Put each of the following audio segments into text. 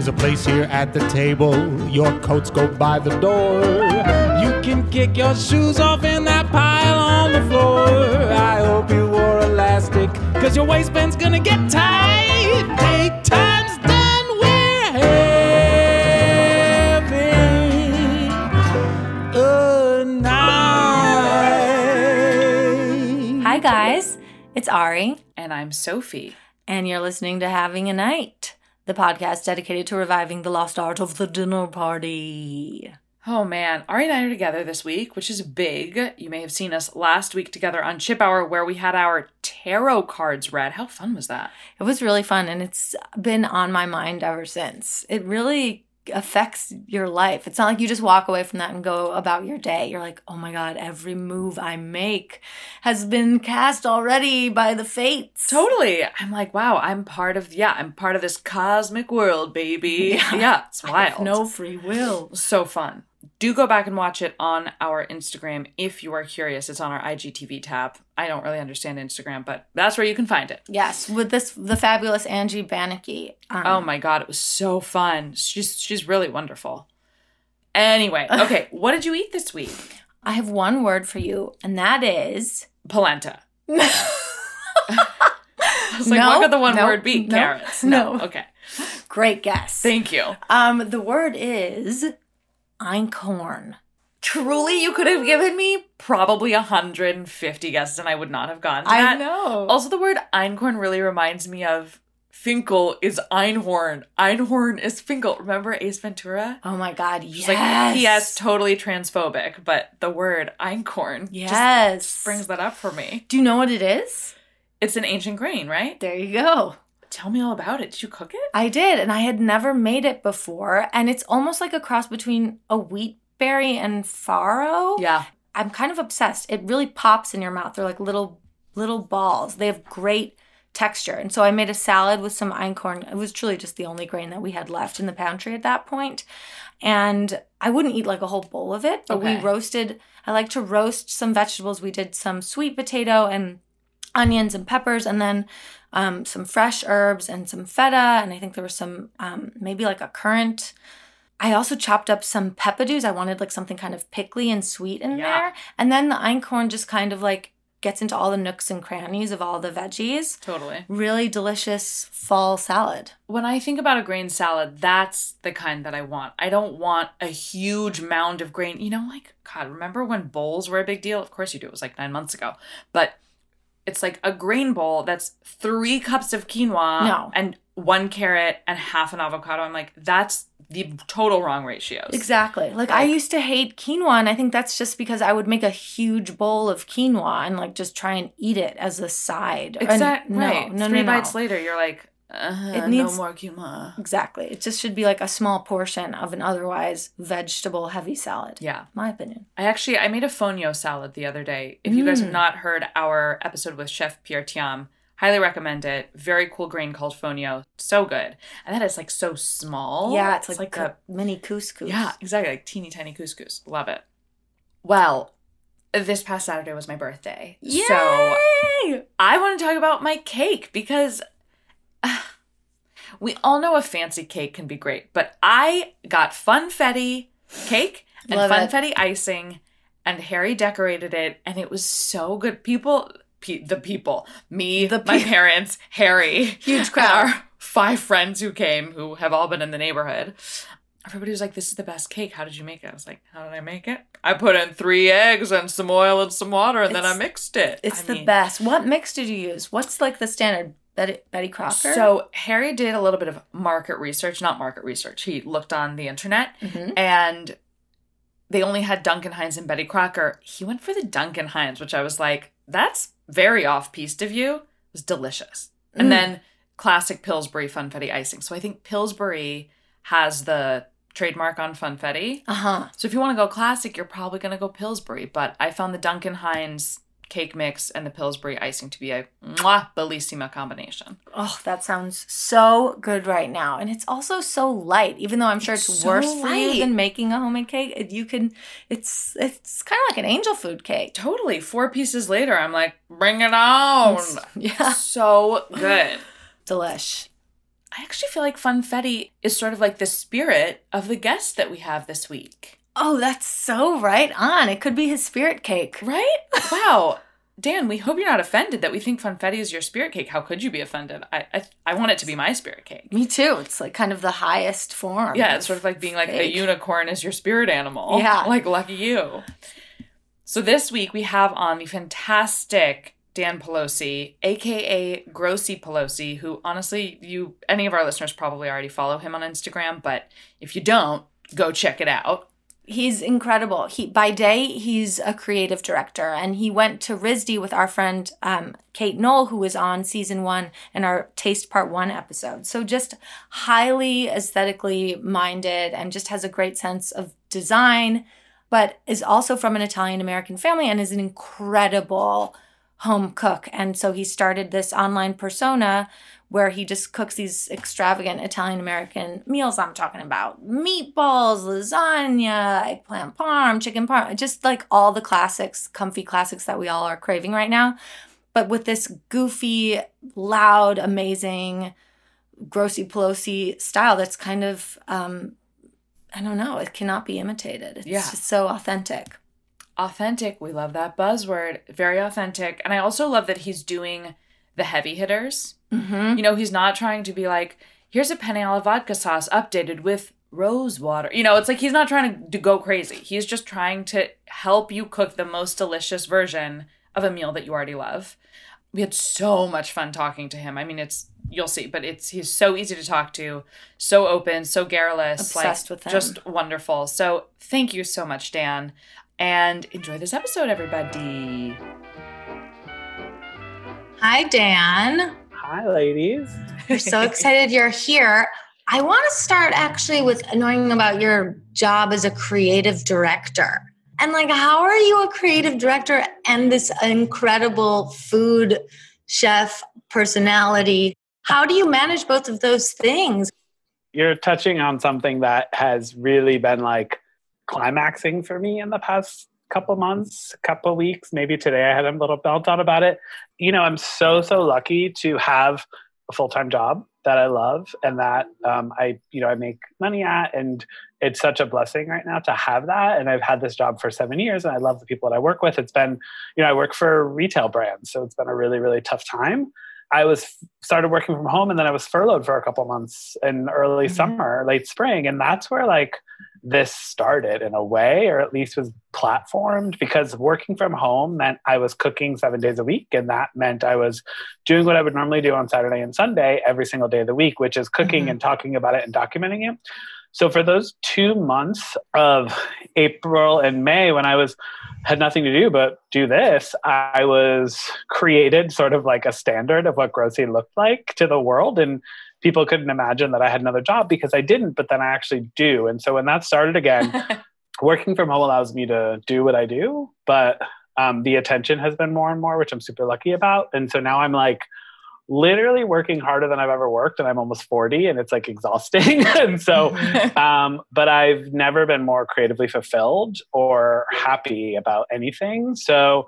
There's a place here at the table. Your coats go by the door. You can kick your shoes off in that pile on the floor. I hope you wore elastic, cause your waistband's gonna get tight. Take time's done, we're having a night. Hi, guys. It's Ari, And I'm Sophie. and you're listening to Having a Night, the podcast dedicated to reviving the lost art of the dinner party. Oh man, Ari and I are together this week, which is big. You may have seen us last week together on Chip Hour where we had our tarot cards read. How fun was that? It was really fun, and it's been on my mind ever since. It really affects your life. It's not like you just walk away from that and go about your day. You're like, oh my God, every move I make has been cast already by the fates. Totally. I'm like, wow, I'm part of yeah, I'm part of this cosmic world, baby. Yeah, it's wild. no free will. so fun. Do go back and watch it on our Instagram if you are curious. It's on our IGTV tab. I don't really understand Instagram, but that's where you can find it. Yes, with this the fabulous Angie Banicki. Um, Oh my god, it was so fun. She's she's really wonderful. Anyway, okay, what did you eat this week? I have one word for you, and that is Polenta. I was like, what could the one No, word be? no, Carrots. no. Okay. great guess. Thank you. Um, the word is einkorn. Truly, you could have given me probably 150 guesses and I would not have gotten I know. Also, the word einkorn really reminds me of Finkel is Einhorn. Einhorn is Finkel. Remember Ace Ventura? oh my God! Yes. like, P.S. totally transphobic, but the word einkorn just Yes. brings that up for me. Do you know what it is? It's an ancient grain, right? There you go. Tell me all about it. Did you cook it? I did, and I had never made it before, and it's almost like a cross between a wheat berry and farro. Yeah. I'm kind of obsessed. It really pops in your mouth. They're like little little balls. They have great texture. And so I made a salad with some einkorn. It was truly just the only grain that we had left in the pantry at that point. And I wouldn't eat like a whole bowl of it, but Okay. we roasted I like to roast some vegetables. We did some sweet potato and onions and peppers and then um, some fresh herbs and some feta and i think there was some um, maybe like a currant i also chopped up some peppadews i wanted like something kind of pickly and sweet in Yeah. there and then the einkorn just kind of like gets into all the nooks and crannies of all the veggies Totally. really delicious fall salad When I think about a grain salad, that's the kind that I want. I don't want a huge mound of grain. You know, like, God, remember when bowls were a big deal? Of course you do. It was like nine months ago. But it's like a grain bowl that's three cups of quinoa No. and one carrot and half an avocado. I'm like, that's the total wrong ratios. Exactly. Like I used to hate quinoa, and I think that's just because I would make a huge bowl of quinoa and like just try and eat it as a side. Exactly. no, right. No, Three no, no. bites later, you're like, uh, It needs- no more quinoa. Exactly. It just should be like a small portion of an otherwise vegetable heavy salad. Yeah. My opinion. I actually I made a fonio salad the other day. If you guys have Mm. not heard our episode with Chef Pierre Thiam, highly recommend it. Very cool grain called fonio. So good. And that is like so small. yeah, it's like, a a mini couscous. Yeah, exactly. Like teeny tiny couscous. Love it. Well, this past Saturday was my birthday. Yay! So I want to talk about my cake because we all know a fancy cake can be great, but I got funfetti cake and Love it. funfetti icing, and Harry decorated it, and it was so good. People, pe- the people, me, The my parents, Harry, Huge crowd. our five friends who came, who have all been in the neighborhood. Everybody was like, "This is the best cake. How did you make it?" I was like, "How did I make it? I put in three eggs and some oil and some water, and then I mixed it." It's I the mean, best. What mix did you use? What's like the standard Betty, Betty Crocker? So Harry did a little bit of market research, not market research. He looked on the internet Mhm. and they only had Duncan Hines and Betty Crocker. He went for the Duncan Hines, which I was like, that's very off piece of you. It was delicious. Mm. And then classic Pillsbury funfetti icing. So I think Pillsbury has the trademark on funfetti. Uh huh. So if you want to go classic, you're probably going to go Pillsbury. But I found the Duncan Hines cake mix and the Pillsbury icing to be a mwah, bellissima combination. Oh, that sounds so good right now. And it's also so light, even though I'm sure it's, It's so worse for you than making a homemade cake. You can, it's it's kind of like an angel food cake. Totally. Four pieces later, I'm like, bring it on. Yeah. So good. Delish. I actually feel like funfetti is sort of like the spirit of the guest that we have this week. Oh, that's so right on. It could be his spirit cake. Right? Wow. Dan, we hope you're not offended that we think funfetti is your spirit cake. How could you be offended? I I, I want it to be my spirit cake. Me too. It's like kind of the highest form. Yeah, it's sort of like being like a unicorn is your spirit animal. Yeah. Like lucky you. So this week we have on the fantastic Dan Pelosi, aka Grossy Pelosi, who honestly you any of our listeners probably already follow him on Instagram, but if you don't, go check it out. He's incredible. He by day he's a creative director, and he went to RISD with our friend um, Kate Knoll, who was on season one and our Taste Part One episode. So just highly aesthetically minded, and just has a great sense of design, but is also from an Italian American family and is an incredible home cook. And so he started this online persona where he just cooks these extravagant Italian American meals. I'm talking about meatballs, lasagna, eggplant parm, chicken parm, just like all the classics, comfy classics that we all are craving right now. But with this goofy, loud, amazing, grossy pelosi style that's kind of um, I don't know, it cannot be imitated. It's Yeah. just so authentic. Authentic, we love that buzzword. Very authentic. And I also love that he's doing the heavy hitters. Mm-hmm. You know, he's not trying to be like, here's a penne alla vodka sauce updated with rose water. You know, it's like he's not trying to, to go crazy. He's just trying to help you cook the most delicious version of a meal that you already love. We had so much fun talking to him. I mean, it's you'll see, but it's he's so easy to talk to, so open, so garrulous, Obsessed like, with him. just wonderful. So thank you so much, Dan, and enjoy this episode, everybody. Hi, Dan. Hi, ladies. We're so excited you're here. I want to start actually with knowing about your job as a creative director. And like, how are you a creative director and this incredible food chef personality? How do you manage both of those things? You're touching on something that has really been like climaxing for me in the past couple months, couple weeks. Maybe today I had a little meltdown about it. You know, I'm so, so lucky to have a full time job that I love and that um, I, you know, I make money at. And it's such a blessing right now to have that. And I've had this job for seven years and I love the people that I work with. It's been, you know, I work for retail brands. So it's been a really, really tough time. I was started working from home and then I was furloughed for a couple months in early Mhm. summer, late spring. And that's where like this started in a way, or at least was platformed because working from home meant I was cooking seven days a week. And that meant I was doing what I would normally do on Saturday and Sunday every single day of the week, which is cooking Mhm. and talking about it and documenting it. So for those two months of April and May, when I was had nothing to do but do this, I was created sort of like a standard of what grossy looked like to the world. And people couldn't imagine that I had another job because I didn't, but then I actually do. And so when that started again, working from home allows me to do what I do, but um, the attention has been more and more, which I'm super lucky about. And so now I'm like literally working harder than I've ever worked, and I'm almost 40, and it's like exhausting. and so, um, but I've never been more creatively fulfilled or happy about anything. So,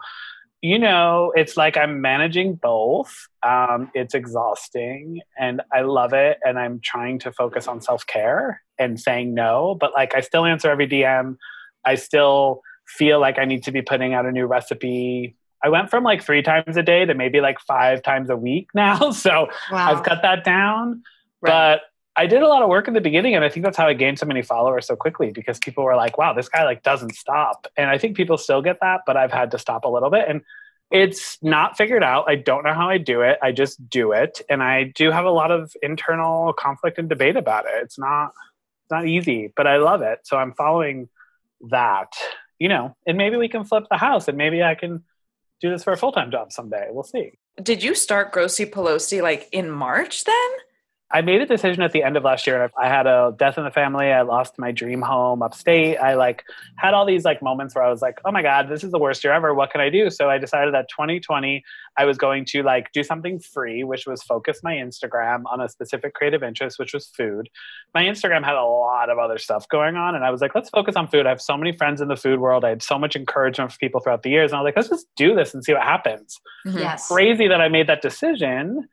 you know, it's like I'm managing both. Um, it's exhausting and I love it. And I'm trying to focus on self care and saying no. But like, I still answer every DM. I still feel like I need to be putting out a new recipe. I went from like three times a day to maybe like five times a week now. So Wow. I've cut that down. Right. But I did a lot of work in the beginning, and I think that's how I gained so many followers so quickly because people were like, "Wow, this guy like doesn't stop." And I think people still get that, but I've had to stop a little bit, and it's not figured out. I don't know how I do it. I just do it, and I do have a lot of internal conflict and debate about it. It's not it's not easy, but I love it. So I'm following that, you know, and maybe we can flip the house, and maybe I can do this for a full time job someday. We'll see. did you start Grossy Pelosi like in March then? I made a decision at the end of last year. I had a death in the family. I lost my dream home upstate. I like had all these like moments where I was like, "Oh my god, this is the worst year ever. What can I do?" So I decided that 2020 I was going to like do something free, which was focus my Instagram on a specific creative interest, which was food. My Instagram had a lot of other stuff going on, and I was like, "Let's focus on food." I have so many friends in the food world. I had so much encouragement from people throughout the years, and I was like, "Let's just do this and see what happens." Mm-hmm. Yes. Crazy that I made that decision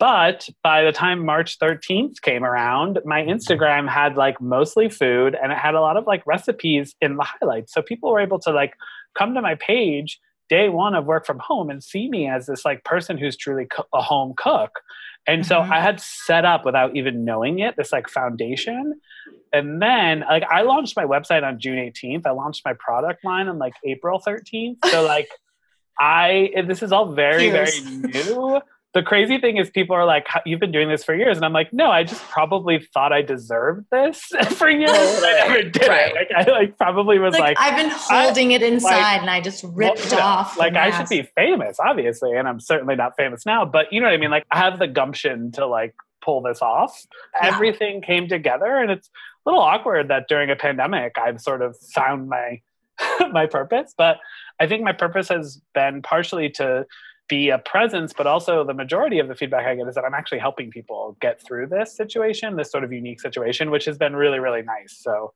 but by the time March 13th came around, my Instagram had like mostly food and it had a lot of like recipes in the highlights. So people were able to like come to my page day one of work from home and see me as this like person who's truly co- a home cook. And so Mhm. I had set up without even knowing it this like foundation. And then like I launched my website on June 18th. I launched my product line on like April 13th. So like I this is all very very new. The crazy thing is people are like you've been doing this for years and I'm like no, I just probably thought I deserved this for years and I never did Right. it. Like I like probably was Like, like, I've been holding it inside and I just ripped well, off. Like I should be famous, obviously, and I'm certainly not famous now. But you know what I mean? Like I have the gumption to like pull this off. Yeah. Everything came together, and it's a little awkward that during a pandemic I've sort of found my my purpose. But I think my purpose has been partially to be a presence, but also the majority of the feedback I get is that I'm actually helping people get through this situation, this sort of unique situation, which has been really, really nice. So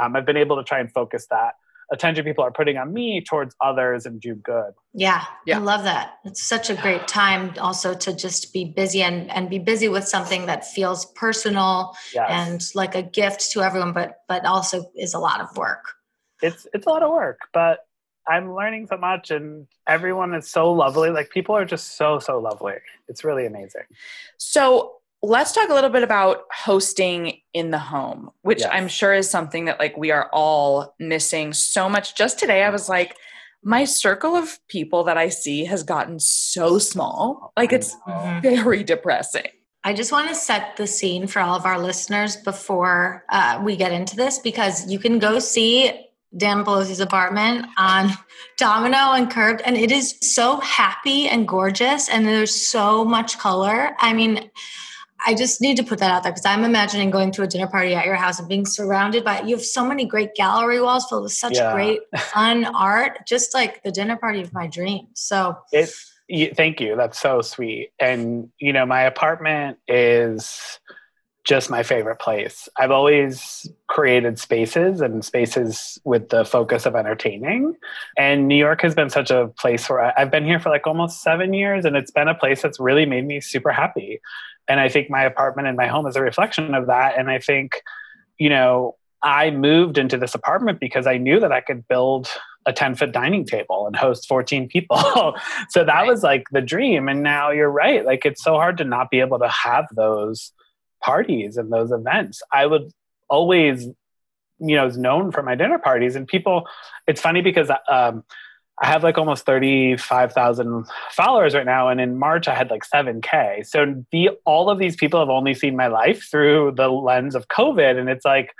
um, I've been able to try and focus that attention people are putting on me towards others and do good. Yeah, Yeah. I love that. It's such a great time also to just be busy and, and be busy with something that feels personal Yes. and like a gift to everyone, but but also is a lot of work. it's it's a lot of work, but I'm learning so much and everyone is so lovely. Like people are just so, so lovely. It's really amazing. So let's talk a little bit about hosting in the home, which Yes. I'm sure is something that like we are all missing so much. Just today, I was like, my circle of people that I see has gotten so small. Like it's very depressing. I just want to set the scene for all of our listeners before uh, we get into this because you can go see Dan Pelosi's apartment on Domino and Curbed, and it is so happy and gorgeous, and there's so much color. I mean, I just need to put that out there because I'm imagining going to a dinner party at your house and being surrounded by you have so many great gallery walls filled with such Yeah. great fun art, just like the dinner party of my dreams. So It, y- thank you. That's so sweet. And, you know, my apartment is just my favorite place. I've always created spaces and spaces with the focus of entertaining. And New York has been such a place where I, I've been here for like almost seven years, and it's been a place that's really made me super happy. And I think my apartment and my home is a reflection of that. And I think, you know, I moved into this apartment because I knew that I could build a 10 foot dining table and host 14 people. so that Right. was like the dream. And now you're right. Like it's so hard to not be able to have those parties and those events. I would always, you know, is known for my dinner parties and people, it's funny because, um, I have like almost 35,000 followers right now. And in March, I had like 7K. So the, all of these people have only seen my life through the lens of COVID. And it's like,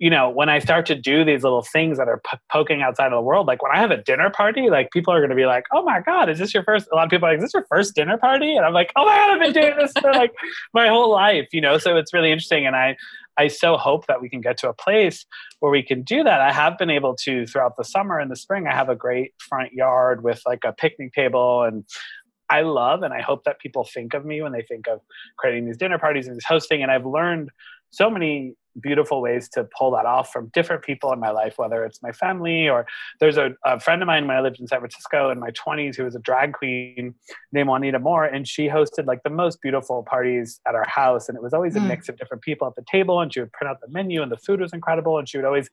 you know, when I start to do these little things that are p- poking outside of the world, like when I have a dinner party, like people are going to be like, "Oh my god, is this your first?" A lot of people are like, "Is this your first dinner party?" And I'm like, "Oh my god, I've been doing this for like my whole life," you know. So it's really interesting, and I, I so hope that we can get to a place where we can do that. I have been able to throughout the summer and the spring. I have a great front yard with like a picnic table and. I love and I hope that people think of me when they think of creating these dinner parties and these hosting. And I've learned so many beautiful ways to pull that off from different people in my life, whether it's my family or there's a, a friend of mine when I lived in San Francisco in my 20s who was a drag queen named Juanita More, and she hosted like the most beautiful parties at our house. And it was always a Mm. mix of different people at the table, and she would print out the menu, and the food was incredible. And she would always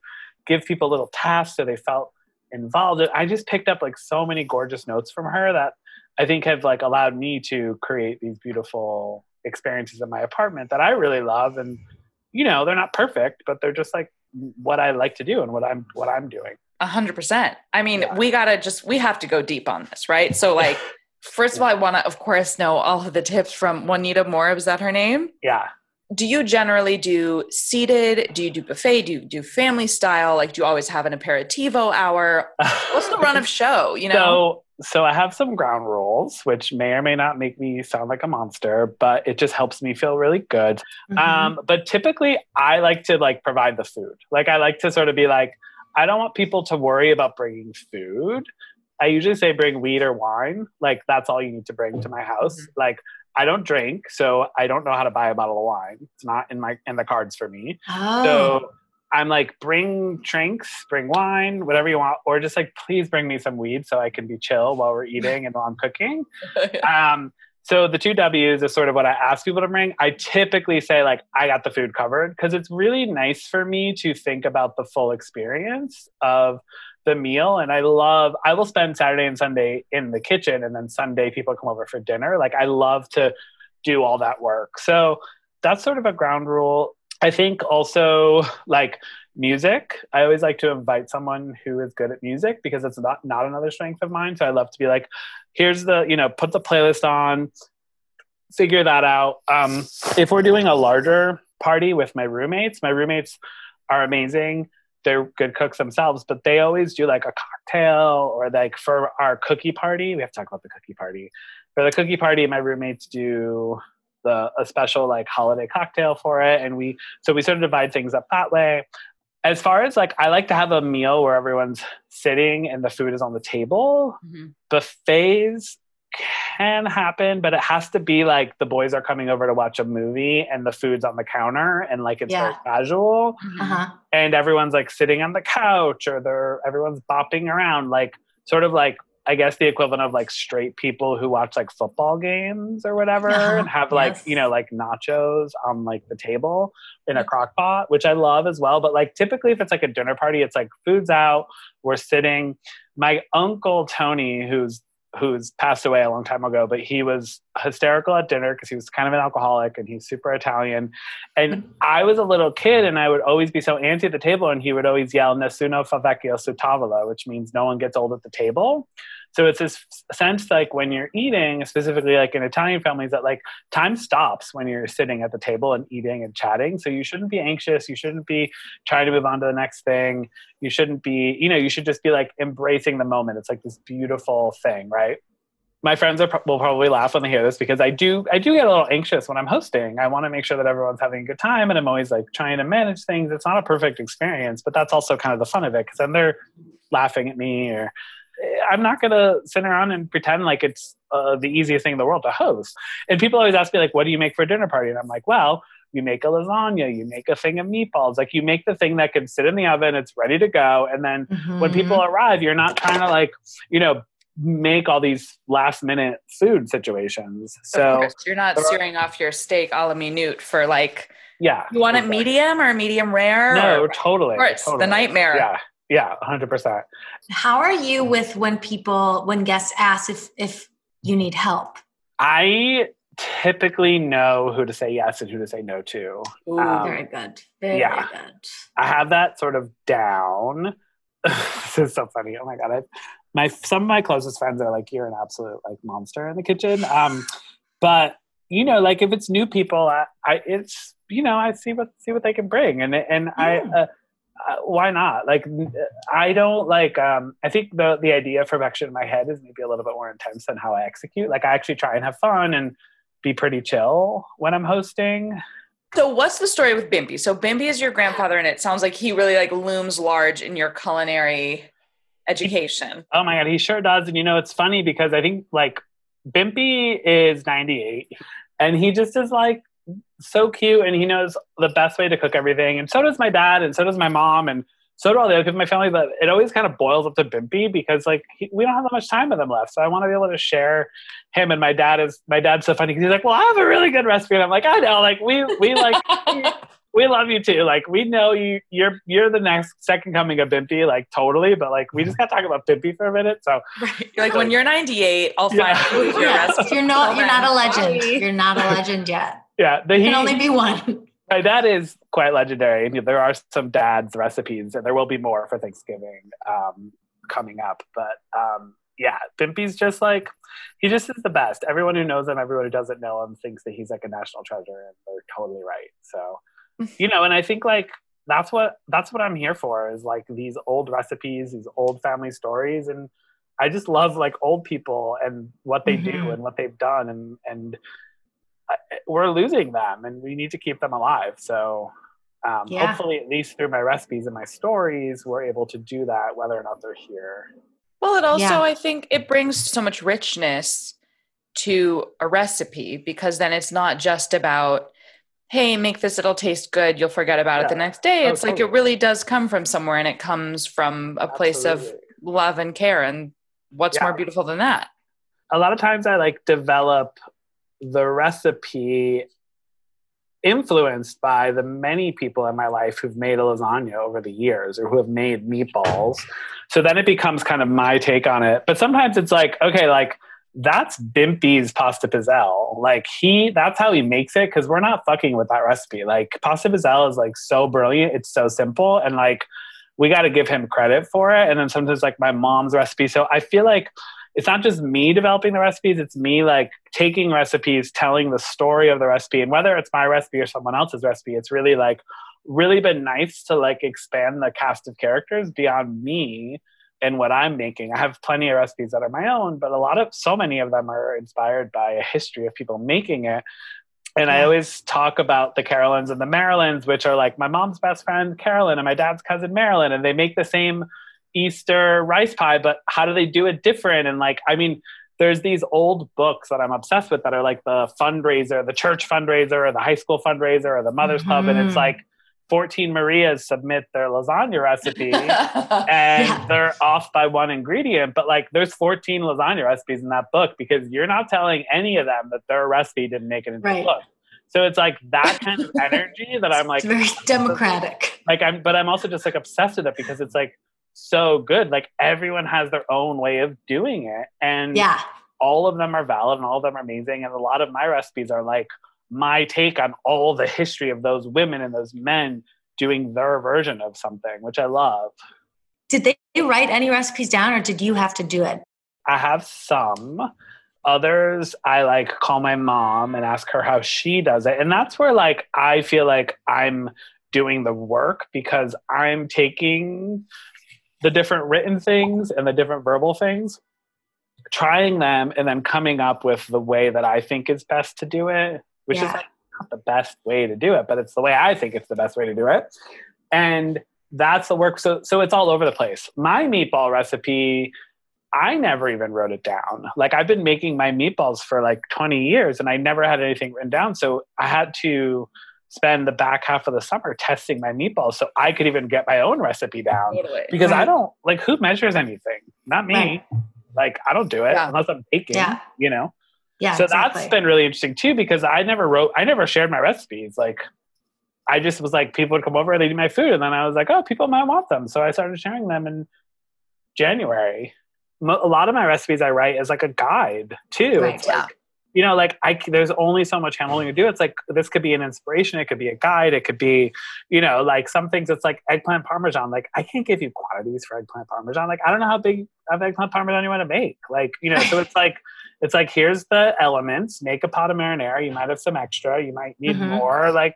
give people little tasks so they felt involved. I just picked up like so many gorgeous notes from her that I think have like allowed me to create these beautiful experiences in my apartment that I really love. And you know, they're not perfect, but they're just like what I like to do and what I'm what I'm doing. A hundred percent. I mean, Yeah. we gotta just we have to go deep on this, right? So like first of all, I wanna of course know all of the tips from Juanita More. Was that her name? Yeah. Do you generally do seated? Do you do buffet? Do you do family style? Like, do you always have an aperitivo hour? What's the run of show? You know. So, so I have some ground rules, which may or may not make me sound like a monster, but it just helps me feel really good. Mhm. Um, but typically, I like to like provide the food. Like, I like to sort of be like, I don't want people to worry about bringing food. I usually say bring weed or wine. Like, that's all you need to bring to my house. Like, I don't drink, so I don't know how to buy a bottle of wine. It's not in my in the cards for me. oh. So I'm like, bring drinks, bring wine, whatever you want, or just like, please bring me some weed so I can be chill while we're eating and while I'm cooking. Um, so the two W's is sort of what I ask people to bring. I typically say like, I got the food covered because it's really nice for me to think about the full experience of the meal. And I love, I will spend Saturday and Sunday in the kitchen, and then Sunday people come over for dinner. Like I love to do all that work. So that's sort of a ground rule. I think also like music. I always like to invite someone who is good at music because it's not not another strength of mine. So I love to be like, here's the you know put the playlist on, figure that out. Um, if we're doing a larger party with my roommates, my roommates are amazing. They're good cooks themselves, but they always do like a cocktail or like for our cookie party. We have to talk about the cookie party. For the cookie party, my roommates do the a special like holiday cocktail for it, and we so we sort of divide things up that way. As far as like, I like to have a meal where everyone's sitting and the food is on the table. Mhm. Buffets can happen, but it has to be like the boys are coming over to watch a movie and the food's on the counter and like it's very casual uh-huh. and everyone's like sitting on the couch or they're everyone's bopping around like sort of like I guess the equivalent of like straight people who watch like football games or whatever Uh-huh, and have like yes. you know like nachos on like the table in a crock pot, which I love as well. But like typically if it's like a dinner party, it's like food's out, we're sitting. My uncle Tony, who's who's passed away a long time ago, but he was hysterical at dinner because he was kind of an alcoholic and he's super Italian. And I was a little kid and I would always be so antsy at the table and he would always yell Nessuno fa vecchio su tavola, which means no one gets old at the table. So it's this sense like when you're eating, specifically like in Italian families, that like time stops when you're sitting at the table and eating and chatting. So you shouldn't be anxious. You shouldn't be trying to move on to the next thing. You shouldn't be, you know, you should just be like embracing the moment. It's like this beautiful thing, right? My friends are, will probably laugh when they hear this because I do I do get a little anxious when I'm hosting. I want to make sure that everyone's having a good time, and I'm always like trying to manage things. It's not a perfect experience, but that's also kind of the fun of it because then they're laughing at me or I'm not going to sit around and pretend like it's uh, the easiest thing in the world to host. And people always ask me, like, what do you make for a dinner party? And I'm like, well, you make a lasagna, you make a thing of meatballs. Like, you make the thing that can sit in the oven, it's ready to go. And then when Mhm. people arrive, you're not trying to, like, you know, make all these last minute food situations. So, you're not searing off your steak a la minute for like yeah. you want it medium or medium rare? No, or, totally. of course, totally. the nightmare. Yeah. Yeah. 100%. How are you with when people when guests ask if if you need help? I typically know who to say yes and who to say no to. Ooh. Um, very good. Very, yeah. very good. I have that sort of down. this is so funny. Oh my god! I, my some of my closest friends are like, "You're an absolute like monster in the kitchen." Um, but you know, like if it's new people, I, I it's you know I see what see what they can bring, and and I. Uh, uh, why not? Like, I don't like. Um, I think the the idea of perfection in my head is maybe a little bit more intense than how I execute. Like, I actually try and have fun and be pretty chill when I'm hosting. So what's the story with Bimpy? So Bimpy is your grandfather, and it sounds like he really like looms large in your culinary education. Oh my god, he sure does. And you know, it's funny because I think like Bimpy is 98 and he just is like so cute and he knows the best way to cook everything. And so does my dad and so does my mom and so do all the other people in my family. But it always kind of boils up to Bimpy because like he, we don't have that much time with him left. So I want to be able to share him. And my dad is my dad's so funny because he's like, well, I have a really good recipe. And I'm like, I know, like we we like we love you too. Like we know you you're you're the next second coming of Bimpy, like totally. But like we just got to talk about Bimpy for a minute. So Right. You're like when you're 98, I'll find Yeah. out your Yeah, recipe. you're not you're not a legend. You're not a legend yet. Yeah, the, You he, can only be one. my dad is quite legendary. There are some dad's recipes, and there will be more for Thanksgiving um, coming up. But um, yeah, Bimpy's just like he just is the best. Everyone who knows him, everyone who doesn't know him, thinks that he's like a national treasure, and they're totally right. So, you know, and I think like that's what that's what I'm here for is like these old recipes, these old family stories, and I just love like old people and what they Mhm. do and what they've done, and and we're losing them, and we need to keep them alive. So. Um, Yeah. Hopefully, at least through my recipes and my stories, we're able to do that, whether or not they're here. Well, it also, Yeah. I think, it brings so much richness to a recipe because then it's not just about, hey, make this, it'll taste good, you'll forget about it the next day. Oh, It's like it really does come from somewhere and it comes from a place of love and care. And what's Yeah. more beautiful than that? a lot of times I like develop the recipe influenced by the many people in my life who've made a lasagna over the years or who have made meatballs. So then it becomes kind of my take on it. But sometimes it's like, okay, like that's Bimpy's pasta piselli. Like he, that's how he makes it because we're not fucking with that recipe. Like pasta piselli is like so brilliant. It's so simple. And like we got to give him credit for it. And then sometimes like my mom's recipe. So I feel like it's not just me developing the recipes it's me like taking recipes telling the story of the recipe and whether it's my recipe or someone else's recipe it's really like really been nice to like expand the cast of characters beyond me and what i'm making. I have plenty of recipes that are my own but a lot of so many of them are inspired by a history of people making it. And I always talk about the Carolyns and the Marilyns, which are like my mom's best friend, Carolyn, and my dad's cousin, Marilyn, and they make the same Easter rice pie, but how do they do it different? And like, I mean, there's these old books that I'm obsessed with that are like the fundraiser, the church fundraiser, or the high school fundraiser, or the Mother's Club, and it's Mhm. like 14 Marias submit their lasagna recipe. and Yeah. they're off by one ingredient, but like there's 14 lasagna recipes in that book because you're not telling any of them that their recipe didn't make it into Right. the book. So it's like that kind of energy that I'm like, it's very democratic. like I'm, but I'm also just like obsessed with it because it's like so good. Like everyone has their own way of doing it, and Yeah. all of them are valid and all of them are amazing. And a lot of my recipes are like my take on all the history of those women and those men doing their version of something, which I love. Did they write any recipes down or did you have to do it? I have some. Others, I like call my mom and ask her how she does it. And that's where like I feel like I'm doing the work because I'm taking the different written things and the different verbal things, trying them and then coming up with the way that I think is best to do it, which is like not the best way to do it, but it's the way I think it's the best way to do it. And that's the work. So so it's all over the place. My meatball recipe, I never even wrote it down. Like I've been making my meatballs for like 20 years and I never had anything written down. So I had to spend the back half of the summer testing my meatballs so I could even get my own recipe down. Totally. Because I don't like who measures anything? Not me. Right. Like I don't do it Yeah. unless I'm baking, Yeah. you know? Yeah. so exactly. that's been really interesting too because I never wrote, I never shared my recipes. Like, I just was like, people would come over, and they'd eat my food, and then I was like, oh, people might want them, so I started sharing them in January. Mo- A lot of my recipes I write as like a guide too. Right. It's Yeah. like, you know, like i there's only so much handling to do. It's like this could be an inspiration, it could be a guide, it could be, you know, like some things. It's like eggplant parmesan. Like I can't give you quantities for eggplant parmesan. Like I don't know how big of eggplant parmesan you want to make. Like you know, so it's like it's like here's the elements. Make a pot of marinara. You might have some extra. You might need Mhm. more. Like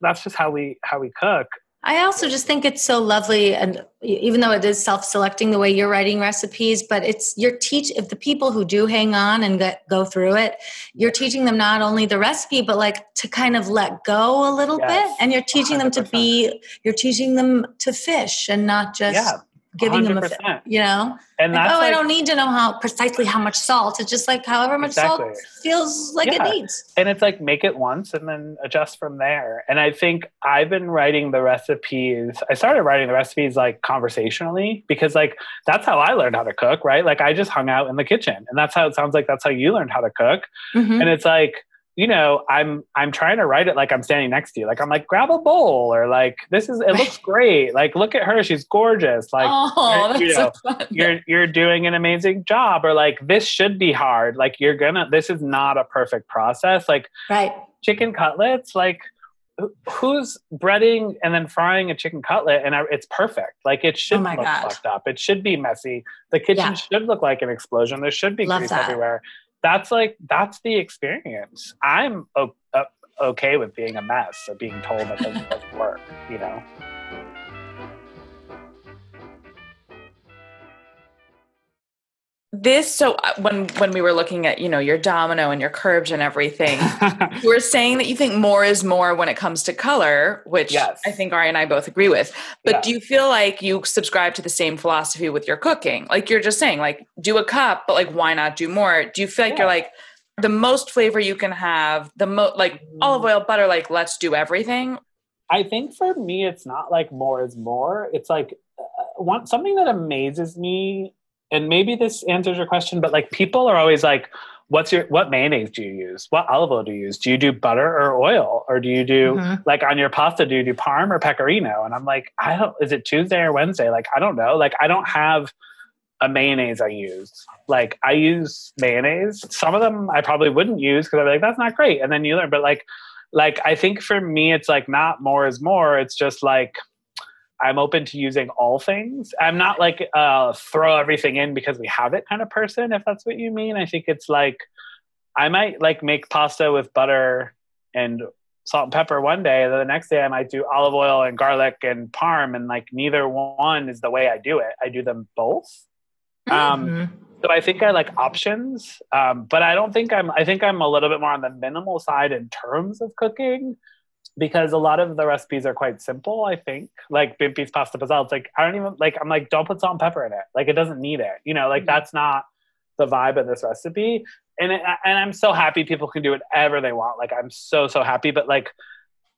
that's just how we how we cook. I also just think it's so lovely, and even though it is self-selecting the way you're writing recipes, but it's you're teach if the people who do hang on and get, go through it, you're teaching them not only the recipe, but like to kind of let go a little Yes, bit, and you're teaching them to be, you're teaching them to fish and not just Yeah, giving them a, 100%. you know, And like, that's oh, like, I don't need to know how precisely how much salt. It's just like however much Exactly. salt feels like Yeah. it needs. and it's like make it once and then adjust from there and i think i've been writing the recipes i started writing the recipes like conversationally because like that's how i learned how to cook right like i just hung out in the kitchen and that's how it sounds like that's how you learned how to cook Mhm. and it's like you know i'm i'm trying to write it like i'm standing next to you like i'm like grab a bowl or like this is it looks great like look at her she's gorgeous like oh, you so know, fun. you're you're doing an amazing job or like this should be hard like you're gonna this is not a perfect process like Right. chicken cutlets like who's breading and then frying a chicken cutlet and it's perfect. Like it should Oh look God. fucked up. It should be messy. The kitchen Yeah. should look like an explosion. There should be Love grease that. everywhere. That's like that's the experience. I'm o- uh, okay with being a mess or being told that doesn't work. You know. This so uh, when when we were looking at you know your domino and your curves and everything, you were saying that you think more is more when it comes to color, which Yes. I think Ari and I both agree with. But Yeah. do you feel like you subscribe to the same philosophy with your cooking? Like you're just saying, like do a cup, but like why not do more? Do you feel like you're like the most flavor you can have, the mo like olive oil, butter, like let's do everything? I think for me, it's not like more is more. It's like uh, one something that amazes me, and maybe this answers your question, but like people are always like, "What's your what mayonnaise do you use? What olive oil do you use? Do you do butter or oil, or do you do Mhm. like on your pasta? Do you do parm or pecorino?" And I'm like, I don't. Is it Tuesday or Wednesday? Like I don't know. Like I don't have a mayonnaise I use. Like I use mayonnaise. Some of them I probably wouldn't use because I'm like, that's not great. And then you learn, but like like I think for me it's like not more is more. It's just like I'm open to using all things. I'm not like uh throw everything in because we have it kind of person, if that's what you mean. I think it's like I might like make pasta with butter and salt and pepper one day, and then the next day I might do olive oil and garlic and parm, and like neither one is the way I do it. I do them both. Um, Mhm. so I think I like options, um, but I don't think I'm. I think I'm a little bit more on the minimal side in terms of cooking, because a lot of the recipes are quite simple. I think like Bimpy's pasta piselli. It's like I don't even like. I'm like don't put salt and pepper in it. Like it doesn't need it. You know, like Mhm. that's not the vibe of this recipe. And it, and I'm so happy people can do whatever they want. Like I'm so so happy. But like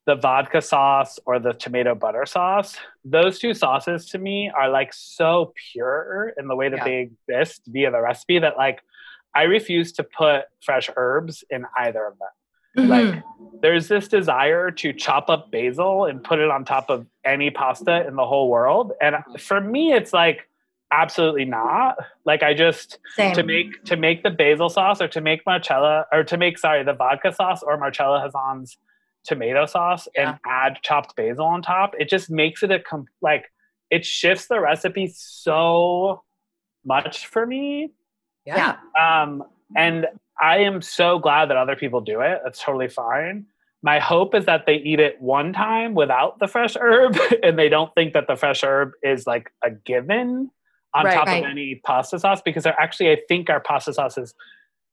the vodka sauce or the tomato butter sauce, those two sauces to me are like so pure in the way that Yeah. they exist via the recipe that like I refuse to put fresh herbs in either of them. Mhm. Like there's this desire to chop up basil and put it on top of any pasta in the whole world. And for me it's like absolutely not. Like I just Same. to make to make the basil sauce or to make marcella or to make sorry the vodka sauce or marcella Hazan's tomato sauce Yeah. and add chopped basil on top it just makes it a com- like it shifts the recipe so much for me Yeah. um and i am so glad that other people do it that's totally fine my hope is that they eat it one time without the fresh herb and they don't think that the fresh herb is like a given on Right. top Right. of any pasta sauce because they're actually i think our pasta sauces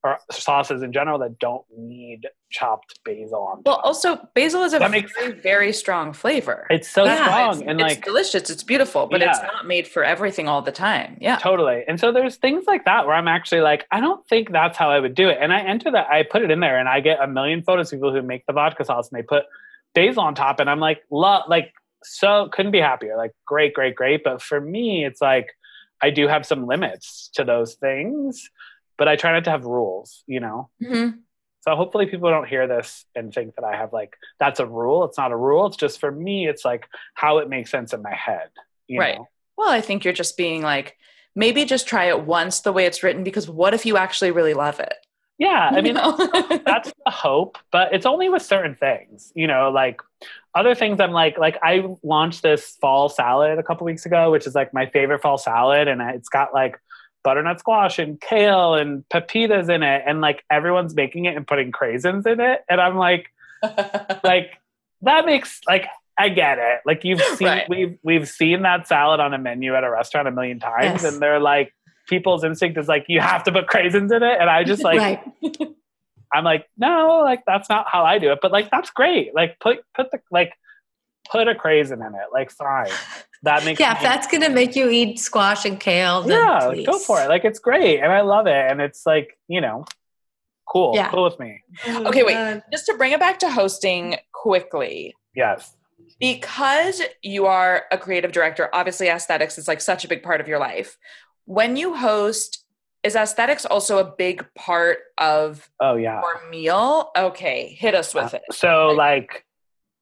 or sauces in general that don't need chopped basil on Well, also basil is a That makes- very, very strong flavor. it's so Yeah. strong It's, and it's like delicious. It's beautiful, but it's not made for everything all the time. Yeah. Totally. And so there's things like that where I'm actually like, I don't think that's how I would do it. And I enter that, I put it in there and I get a million photos of people who make the vodka sauce and they put basil on top. And I'm like, lo- like, so couldn't be happier. Like, great, great, great. But for me, it's like, I do have some limits to those things, but I try not to have rules, you know? Mhm. So hopefully people don't hear this and think that I have like, that's a rule. It's not a rule. It's just for me, it's like how it makes sense in my head. You Right. Know? Well, I think you're just being like, maybe just try it once the way it's written because what if you actually really love it? Yeah. I mean, that's the hope but it's only with certain things you know like other things i'm like like i launched this fall salad a couple weeks ago which is like my favorite fall salad and it's got like butternut squash and kale and pepitas in it and like everyone's making it and putting craisins in it and i'm like like that makes like I get it. Like you've seen Right. we've we've seen that salad on a menu at a restaurant a million times Yes. and they're like people's instinct is like you have to put craisins in it and I just like right. I'm like, no, like that's not how I do it. But like that's great. Like put put the like put a craisin in it. Like fine. That makes Yeah, if that's gonna make you eat squash and kale, then yeah, please. go for it. Like it's great and I love it. And it's like, you know, cool. Yeah. Cool with me. Mm-hmm. okay, wait. Just to bring it back to hosting quickly, Yes. because you are a creative director, obviously aesthetics is like such a big part of your life. When you host, is aesthetics also a big part of Oh yeah. your meal? Okay, hit us with uh, it. So like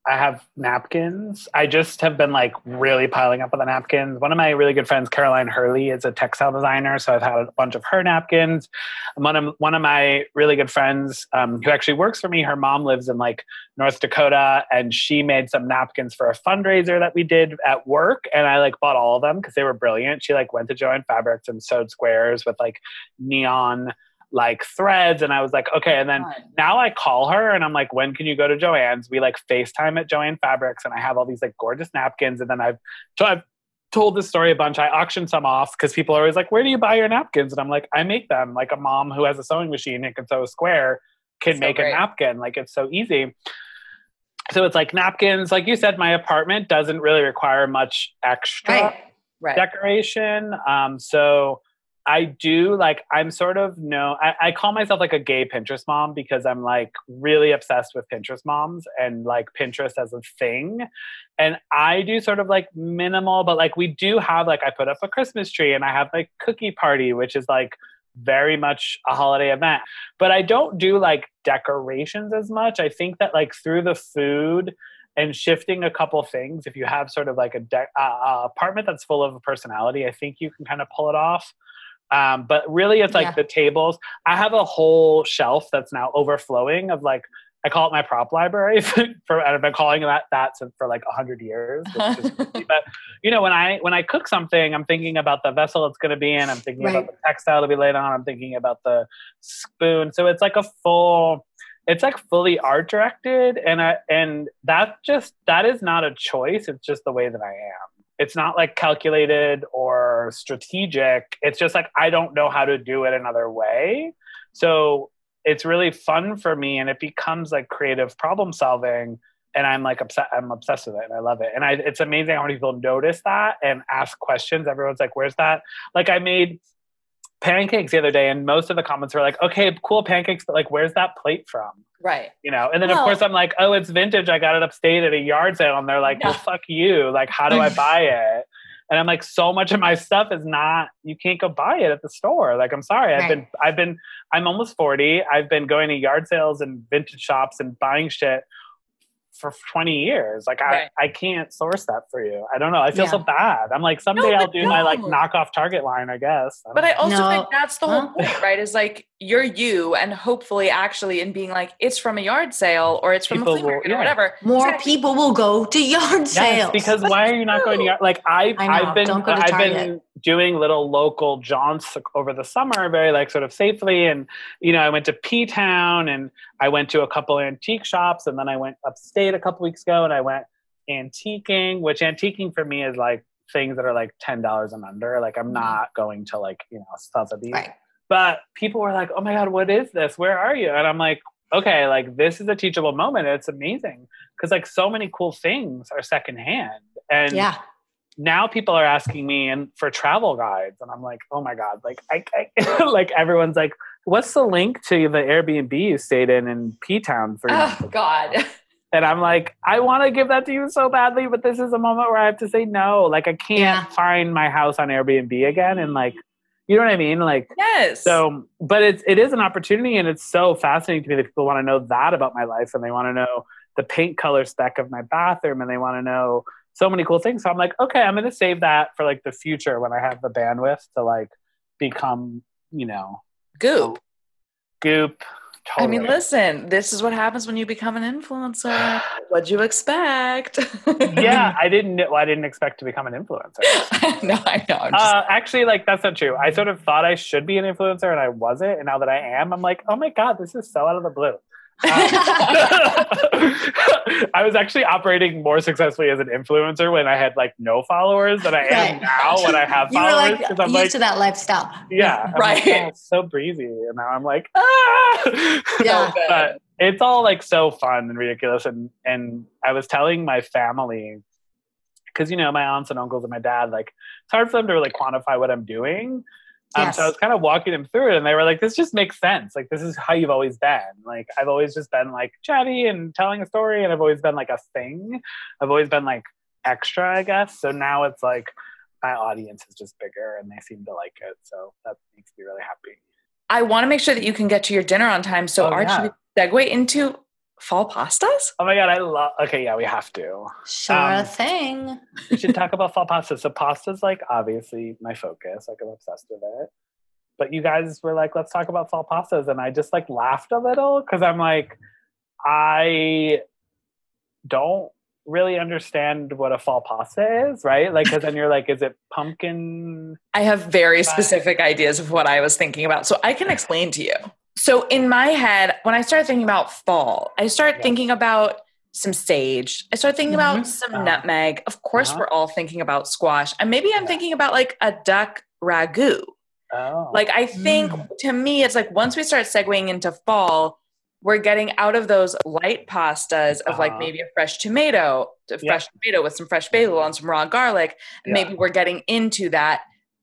I have napkins. I just have been like really piling up on the napkins. One of my really good friends, Caroline Hurley, is a textile designer, so I've had a bunch of her napkins. One of one of my really good friends, um, who actually works for me, her mom lives in like North Dakota, and she made some napkins for a fundraiser that we did at work, and I like bought all of them because they were brilliant. She like went to Joann Fabrics and sewed squares with like neon like threads and I was like, okay. And then now I call her and I'm like, when can you go to Joann's? We like FaceTime at Joann Fabrics and I have all these like gorgeous napkins. And then I've, so I've told this story a bunch. I auctioned some off because people are always like, where do you buy your napkins? And I'm like, I make them. Like a mom who has a sewing machine and can sew a square can So make great. a napkin. Like it's so easy. So it's like napkins. Like you said, my apartment doesn't really require much extra Right. Right. decoration. Um, so I do like I'm sort of no I, I call myself like a gay Pinterest mom because I'm like really obsessed with Pinterest moms and like Pinterest as a thing. And I do sort of like minimal, but like we do have like I put up a Christmas tree and I have like cookie party, which is like very much a holiday event. But I don't do like decorations as much. I think that like through the food and shifting a couple things, if you have sort of like a de- uh, apartment that's full of a personality, I think you can kind of pull it off. Um, but really, it's like Yeah. the tables. I have a whole shelf that's now overflowing of like I call it my prop library for, and I've been calling that that since for like a hundred years. but you know, when I when I cook something, I'm thinking about the vessel it's going to be in. I'm thinking Right. about the textile to be laid on. I'm thinking about the spoon. So it's like a full. It's like fully art directed, and I and that just that is not a choice. It's just the way that I am it's not like calculated or strategic. It's just like I don't know how to do it another way. So it's really fun for me and it becomes like creative problem solving and I'm like upset I'm obsessed with it and I love it. And I it's amazing how many people notice that and ask questions. Everyone's like, where's that? Like I made pancakes the other day and most of the comments were like, okay, cool pancakes, but like where's that plate from? Right. you know and then Well- of course i'm like oh it's vintage. I got it upstate at a yard sale and they're like well fuck you. Like how do i buy it? And i'm like so much of my stuff is not you can't go buy it at the store. Like i'm sorry. I've been i've been i'm almost 40 i've been going to yard sales and vintage shops and buying shit for 20 years like Right. i i can't source that for you i don't know i feel Yeah. so bad i'm like someday but i'll do my like no. knockoff target line i guess I don't But I also No. think that's the whole point, right? Is like you're you, and hopefully, actually, in being like it's from a yard sale or it's from People a flea will- market yeah. or whatever. More Exactly. people will go to yard Yes, sales. because why are you not going to yard? Like I, I know, I've been, don't go to I've been doing little local jaunts over the summer, very like sort of safely. And you know, I went to P Town, and I went to a couple antique shops, and then I went upstate a couple weeks ago, and I went antiquing. Which antiquing for me is like things that are like ten dollars and under. Like I'm mm-hmm. not going to like you know stuff Sotheby's. right. But people were like, "Oh my god, what is this? Where are you?" And I'm like, "Okay, like this is a teachable moment. It's amazing because like so many cool things are secondhand." And Yeah. Now people are asking me and for travel guides, and I'm like, "Oh my god!" Like I, I like everyone's like, "What's the link to the Airbnb you stayed in in P Town for?" Oh God. And I'm like, I want to give that to you so badly, but this is a moment where I have to say no. Like I can't Yeah. find my house on Airbnb again, and like, you know what I mean? Like. Yes. So, but it's it is an opportunity, and it's so fascinating to me that people want to know that about my life, and they want to know the paint color spec of my bathroom, and they want to know so many cool things. So I'm like, okay, I'm going to save that for like the future when I have the bandwidth to like become, you know, goop. goop. I mean, listen, this is what happens when you become an influencer. What'd you expect? yeah, I didn't. Well, I didn't expect to become an influencer. no, I know. I'm just, Uh, actually, like that's not true. I sort of thought I should be an influencer, and I wasn't. And now that I am, I'm like, oh my god, this is so out of the blue. Um, I was actually operating more successfully as an influencer when I had like no followers than I am Right. now when I have You were followers. like 'cause I'm used like, to that lifestyle. yeah, I'm like, Right. "Oh, it's so breezy, and now I'm like, ah. Yeah. but it's all like so fun and ridiculous. And and I was telling my family because you know my aunts and uncles and my dad, like it's hard for them to really quantify what I'm doing. Um, Yes. So I was kind of walking them through it, and they were like, "This just makes sense. Like this is how you've always been. Like I've always just been like chatty and telling a story, and I've always been like a thing. I've always been like extra, I guess. So now it's like my audience is just bigger, and they seem to like it. So that makes me really happy. I want to make sure that you can get to your dinner on time. So, Oh, Art, yeah. segue into fall pastas? Oh my god, I love. Okay, yeah, we have to. Sure Um, thing. We should talk about fall pasta. So pasta's like obviously my focus. Like I'm obsessed with it. But you guys were like, let's talk about fall pastas, and I just like laughed a little because I'm like, I don't really understand what a fall pasta is, right? Like, because then you're like, is it pumpkin? I have very Right. specific ideas of what I was thinking about. So I can explain to you. So in my head, when I started thinking about fall, I started Yeah. thinking about some sage. I started thinking about Mhm. some Uh-huh. nutmeg. Of course, Uh-huh. we're all thinking about squash. And maybe I'm Yeah. thinking about like a duck ragu. Oh, Like I think to me, it's like once we start segueing into fall, we're getting out of those light pastas of like Uh-huh. maybe a fresh tomato, a Yeah. fresh tomato with some fresh basil and some raw garlic. And Yeah. maybe we're getting into that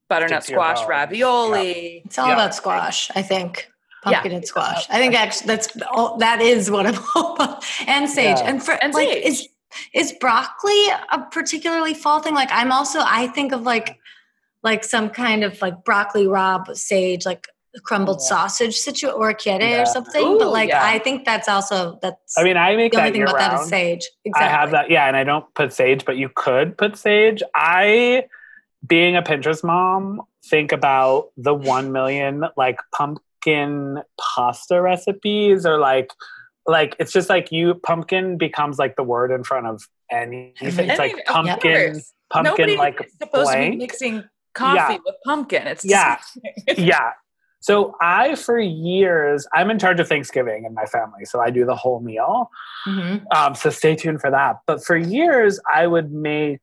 butternut Stick squash bones. ravioli. It's all Yeah. about squash, I think. Yeah. Pumpkin and squash. I think actually that's all, that is what I'm and sage Yeah. and for And like sage. is is broccoli a particularly fall thing? Like I'm also I think of like like some kind of like broccoli rabe sage like crumbled Yeah. sausage situ or chiede Yeah. or something. Ooh, but like yeah. I think that's also that's I mean, I make the only that thing about that is round. sage. I have that, yeah, and I don't put sage, but you could put sage. I, being a Pinterest mom, think about the one million like pumpkin pasta recipes, or like, like it's just like you pumpkin becomes like the word in front of anything. It's like pumpkin, pumpkin, Nobody like supposed to be mixing coffee Yeah. with pumpkin. It's Yeah. yeah. So I, for years, I'm in charge of Thanksgiving in my family, so I do the whole meal. Mhm. Um, so stay tuned for that. But for years, I would make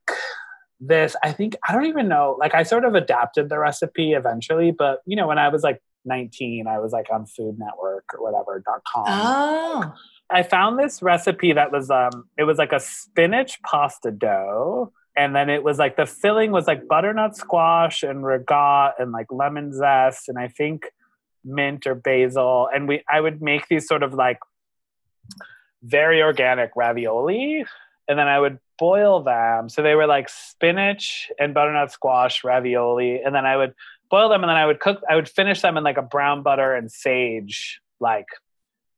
this. I think I don't even know. Like I sort of adapted the recipe eventually, but you know, when I was like 19, I was like on Food Network or whatever dot com. Oh. I found this recipe that was um, it was like a spinach pasta dough. And then it was like the filling was like butternut squash and ricotta and like lemon zest and I think mint or basil. And we I would make these sort of like very organic ravioli and then I would boil them. So they were like spinach and butternut squash ravioli. And then I would boil them and then I would cook, I would finish them in like a brown butter and sage like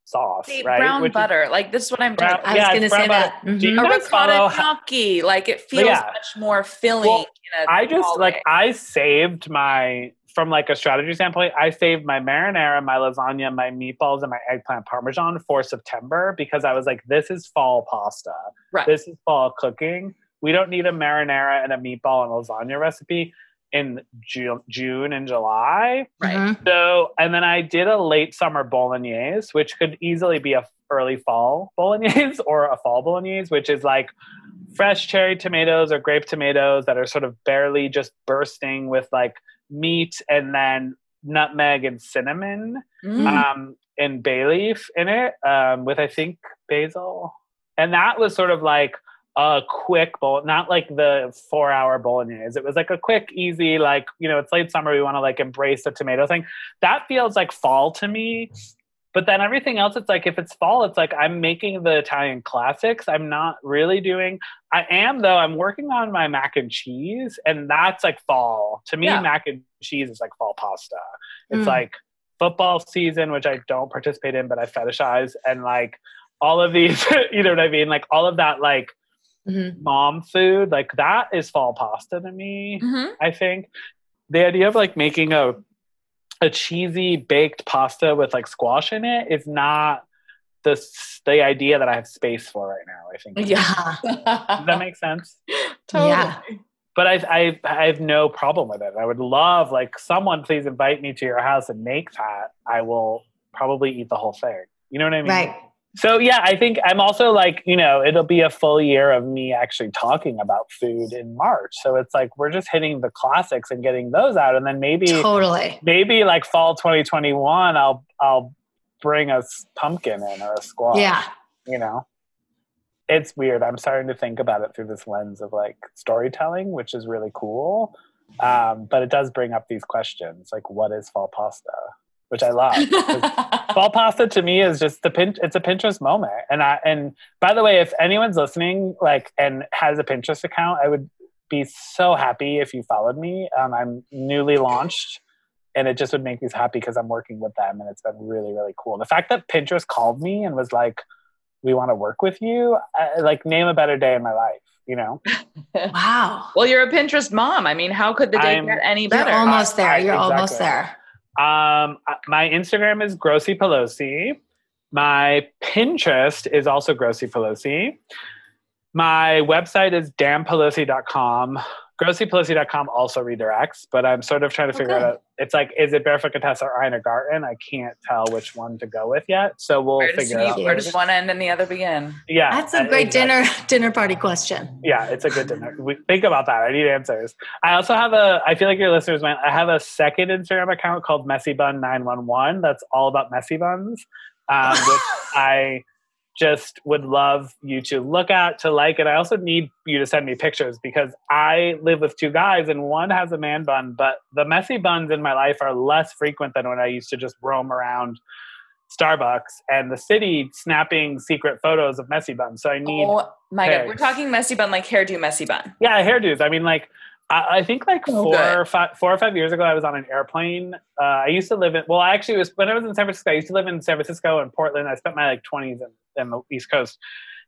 sauce, See, right? brown Which is- butter. Like this is what I'm doing. I was Yeah, gonna say brown that. Mm-hmm. a ricotta gnocchi. Like it feels Yeah. much more filling. Well, I just like way. I saved my from like a strategy standpoint. I saved my marinara, my lasagna, my meatballs, and my eggplant parmesan for September because I was like, this is fall pasta. Right. This is fall cooking. We don't need a marinara and a meatball and lasagna recipe in June, June and July. Right. Mhm. So, and then I did a late summer bolognese, which could easily be a early fall bolognese or a fall bolognese, which is like fresh cherry tomatoes or grape tomatoes that are sort of barely just bursting with like meat and then nutmeg and cinnamon Mm. um, and bay leaf in it um, with I think basil, and that was sort of like a quick bowl, not like the four hour bolognese. It was like a quick, easy, like you know, it's late summer. We want to like embrace the tomato thing. That feels like fall to me. But then everything else, it's like if it's fall, it's like I'm making the Italian classics. I'm not really doing. I am though. I'm working on my mac and cheese, and that's like fall to me. Yeah. Mac and cheese is like fall pasta. It's Mm. like football season, which I don't participate in, but I fetishize, and like all of these, you know what I mean? Like all of that, like Mhm. mom food, like that is fall pasta to me. Mhm. I think the idea of like making a a cheesy baked pasta with like squash in it is not the the idea that I have space for right now. I think. Yeah. Does that make sense? totally. Yeah. But I, I, I have no problem with it. I would love like someone please invite me to your house and make that. I will probably eat the whole thing. You know what I mean? Right. So yeah, I think I'm also like, you know, it'll be a full year of me actually talking about food in March. So it's like we're just hitting the classics and getting those out and then maybe Totally. maybe like fall 2021 I'll I'll bring a pumpkin in or a squash, Yeah. you know. It's weird. I'm starting to think about it through this lens of like storytelling, which is really cool. Um, but it does bring up these questions like what is fall pasta? Which I love. fall pasta to me is just the pin it's a pinterest moment and i and by the way if anyone's listening like and has a pinterest account i would be so happy if you followed me um, i'm newly launched and it just would make me happy because i'm working with them and it's been really really cool the fact that pinterest called me and was like we want to work with you. I, like name a better day in my life, you know? Wow. Well, you're a Pinterest mom. I mean, how could the day I'm- get any You're better? almost there. I- You're almost there. Um, my Instagram is Grossy Pelosi. My Pinterest is also Grossy Pelosi. My website is danpelosi.com. GrossyPelosi.com also redirects, but I'm sort of trying to figure Okay. out. It's like, is it Barefoot Contessa or Ina Garten? I can't tell which one to go with yet, so we'll Where does, figure it out. you- where does one end and the other begin? Yeah, That's a uh, great exactly. dinner dinner party question. Yeah, it's a good dinner. We, think about that. I need answers. I also have a. I feel like your listeners might. I have a second Instagram account called Messy Bun Nine One One. That's all about messy buns, um, which I just would love you to look at to like. And I also need you to send me pictures because I live with two guys and one has a man bun, but the messy buns in my life are less frequent than when I used to just roam around. Starbucks and the city snapping secret photos of messy buns. So I need Oh my god, we're talking messy bun like hairdo messy bun. yeah, hairdos. I mean, like, I, I think like Oh, four good. or five, four or five years ago, I was on an airplane. Uh, I used to live in. Well, I actually was when I was in San Francisco. I used to live in San Francisco and Portland. I spent my like twenties in, in the East Coast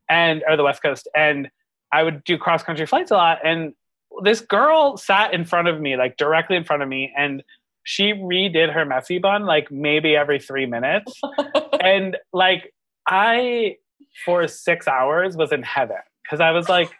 and or the West Coast, and I would do cross country flights a lot. And this girl sat in front of me, like directly in front of me, and she redid her messy bun like maybe every three minutes, and like I for six hours was in heaven because I was like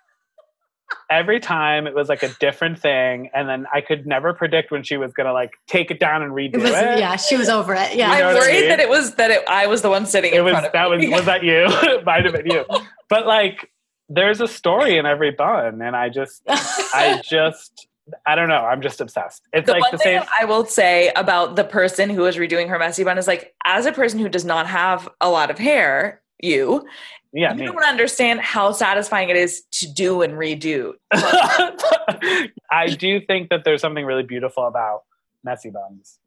every time it was like a different thing and then i could never predict when she was gonna like take it down and redo It it, yeah, she was over it. Yeah. You know I'm what I worried mean? that it was that it, I was the one sitting it in was front of that was me. was that you might have been you but like there's a story in every bun and i just i just i don't know i'm just obsessed it's the like one the thing same I will say about the person who is redoing her messy bun is like, as a person who does not have a lot of hair, you, yeah you me. don't want to understand how satisfying it is to do and redo. I do think that there's something really beautiful about messy buns.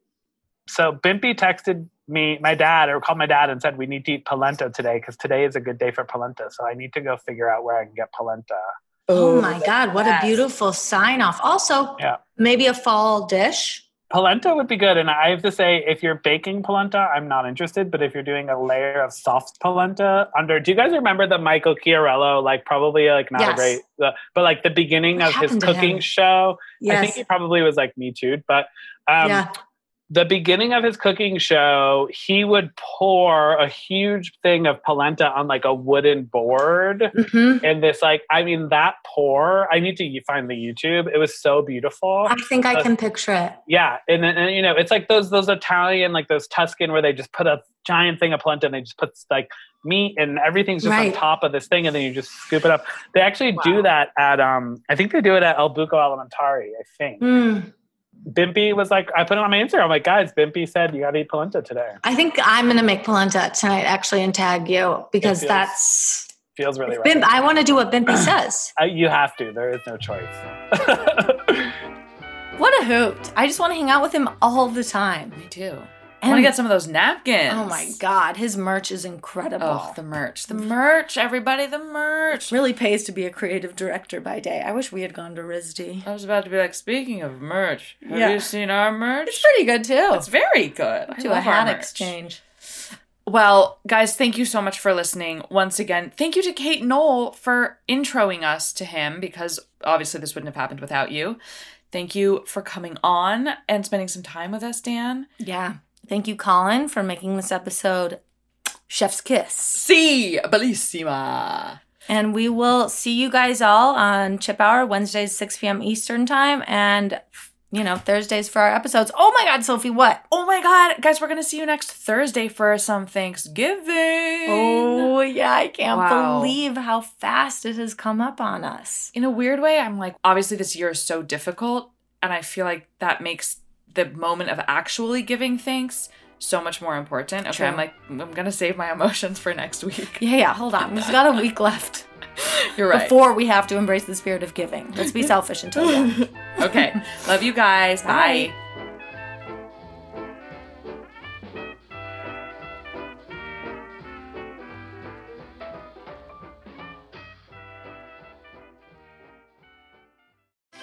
So Bimpy texted me, my dad, or called my dad and said we need to eat polenta today because today is a good day for polenta. So I need to go figure out where I can get polenta. Oh, oh my God, what yes. a beautiful sign off. Also, Yeah. maybe a fall dish. Polenta would be good, and I have to say, if you're baking polenta, I'm not interested. But if you're doing a layer of soft polenta under, do you guys remember the Michael Chiarello? Like probably like not a great, the, but like the beginning What of his cooking him? show. I think he probably was like me too, but um, yeah. The beginning of his cooking show, he would pour a huge thing of polenta on like a wooden board. hmm And this, like, I mean, that pour, I need to find the YouTube. It was so beautiful. I think I Uh, can picture it. Yeah. And, then and you know, it's like those, those Italian, like those Tuscan where they just put a giant thing of polenta and they just put like meat and everything's just Right. on top of this thing and then you just scoop it up. They actually do that at, um, I think they do it at Il Buco Alimentari, I think. Mm. Bimpy was like, I put it on my Instagram. I'm like, guys, Bimpy said you got to eat polenta today. I think I'm going to make polenta tonight, actually, and tag you because feels that's. Feels really right. Bimp, I want to do what Bimpy says. Uh, you have to. There is no choice. What a hoot. I just want to hang out with him all the time. Me too. I want to get some of those napkins. Oh my God, his merch is incredible. Oh, the merch. The merch, everybody, the merch. really pays to be a creative director by day. I wish we had gone to RISD. I was about to be like, speaking of merch, have Yeah. you seen our merch? It's pretty good too. It's very good. I Do a hat exchange. Well, guys, thank you so much for listening. Once again, thank you to Kate Knoll for introing us to him because obviously this wouldn't have happened without you. Thank you for coming on and spending some time with us, Dan. Yeah. Thank you, Colin, for making this episode Chef's Kiss. Si, bellissima. And we will see you guys all on Chip Hour, Wednesdays, 6 p.m. Eastern Time, and, you know, Thursdays for our episodes. Oh my God, Sophie, what? Oh my God, guys, we're going to see you next Thursday for some Thanksgiving. Oh, yeah, I can't Wow. believe how fast it has come up on us. in a weird way, I'm like, obviously, this year is so difficult. And I feel like that makes the moment of actually giving thanks so much more important. Okay, True. I'm like, I'm going to save my emotions for next week. Yeah, yeah, hold on. We've got a week left You're right. before we have to embrace the spirit of giving. Let's be selfish until then. okay. Love you guys. Bye. Bye.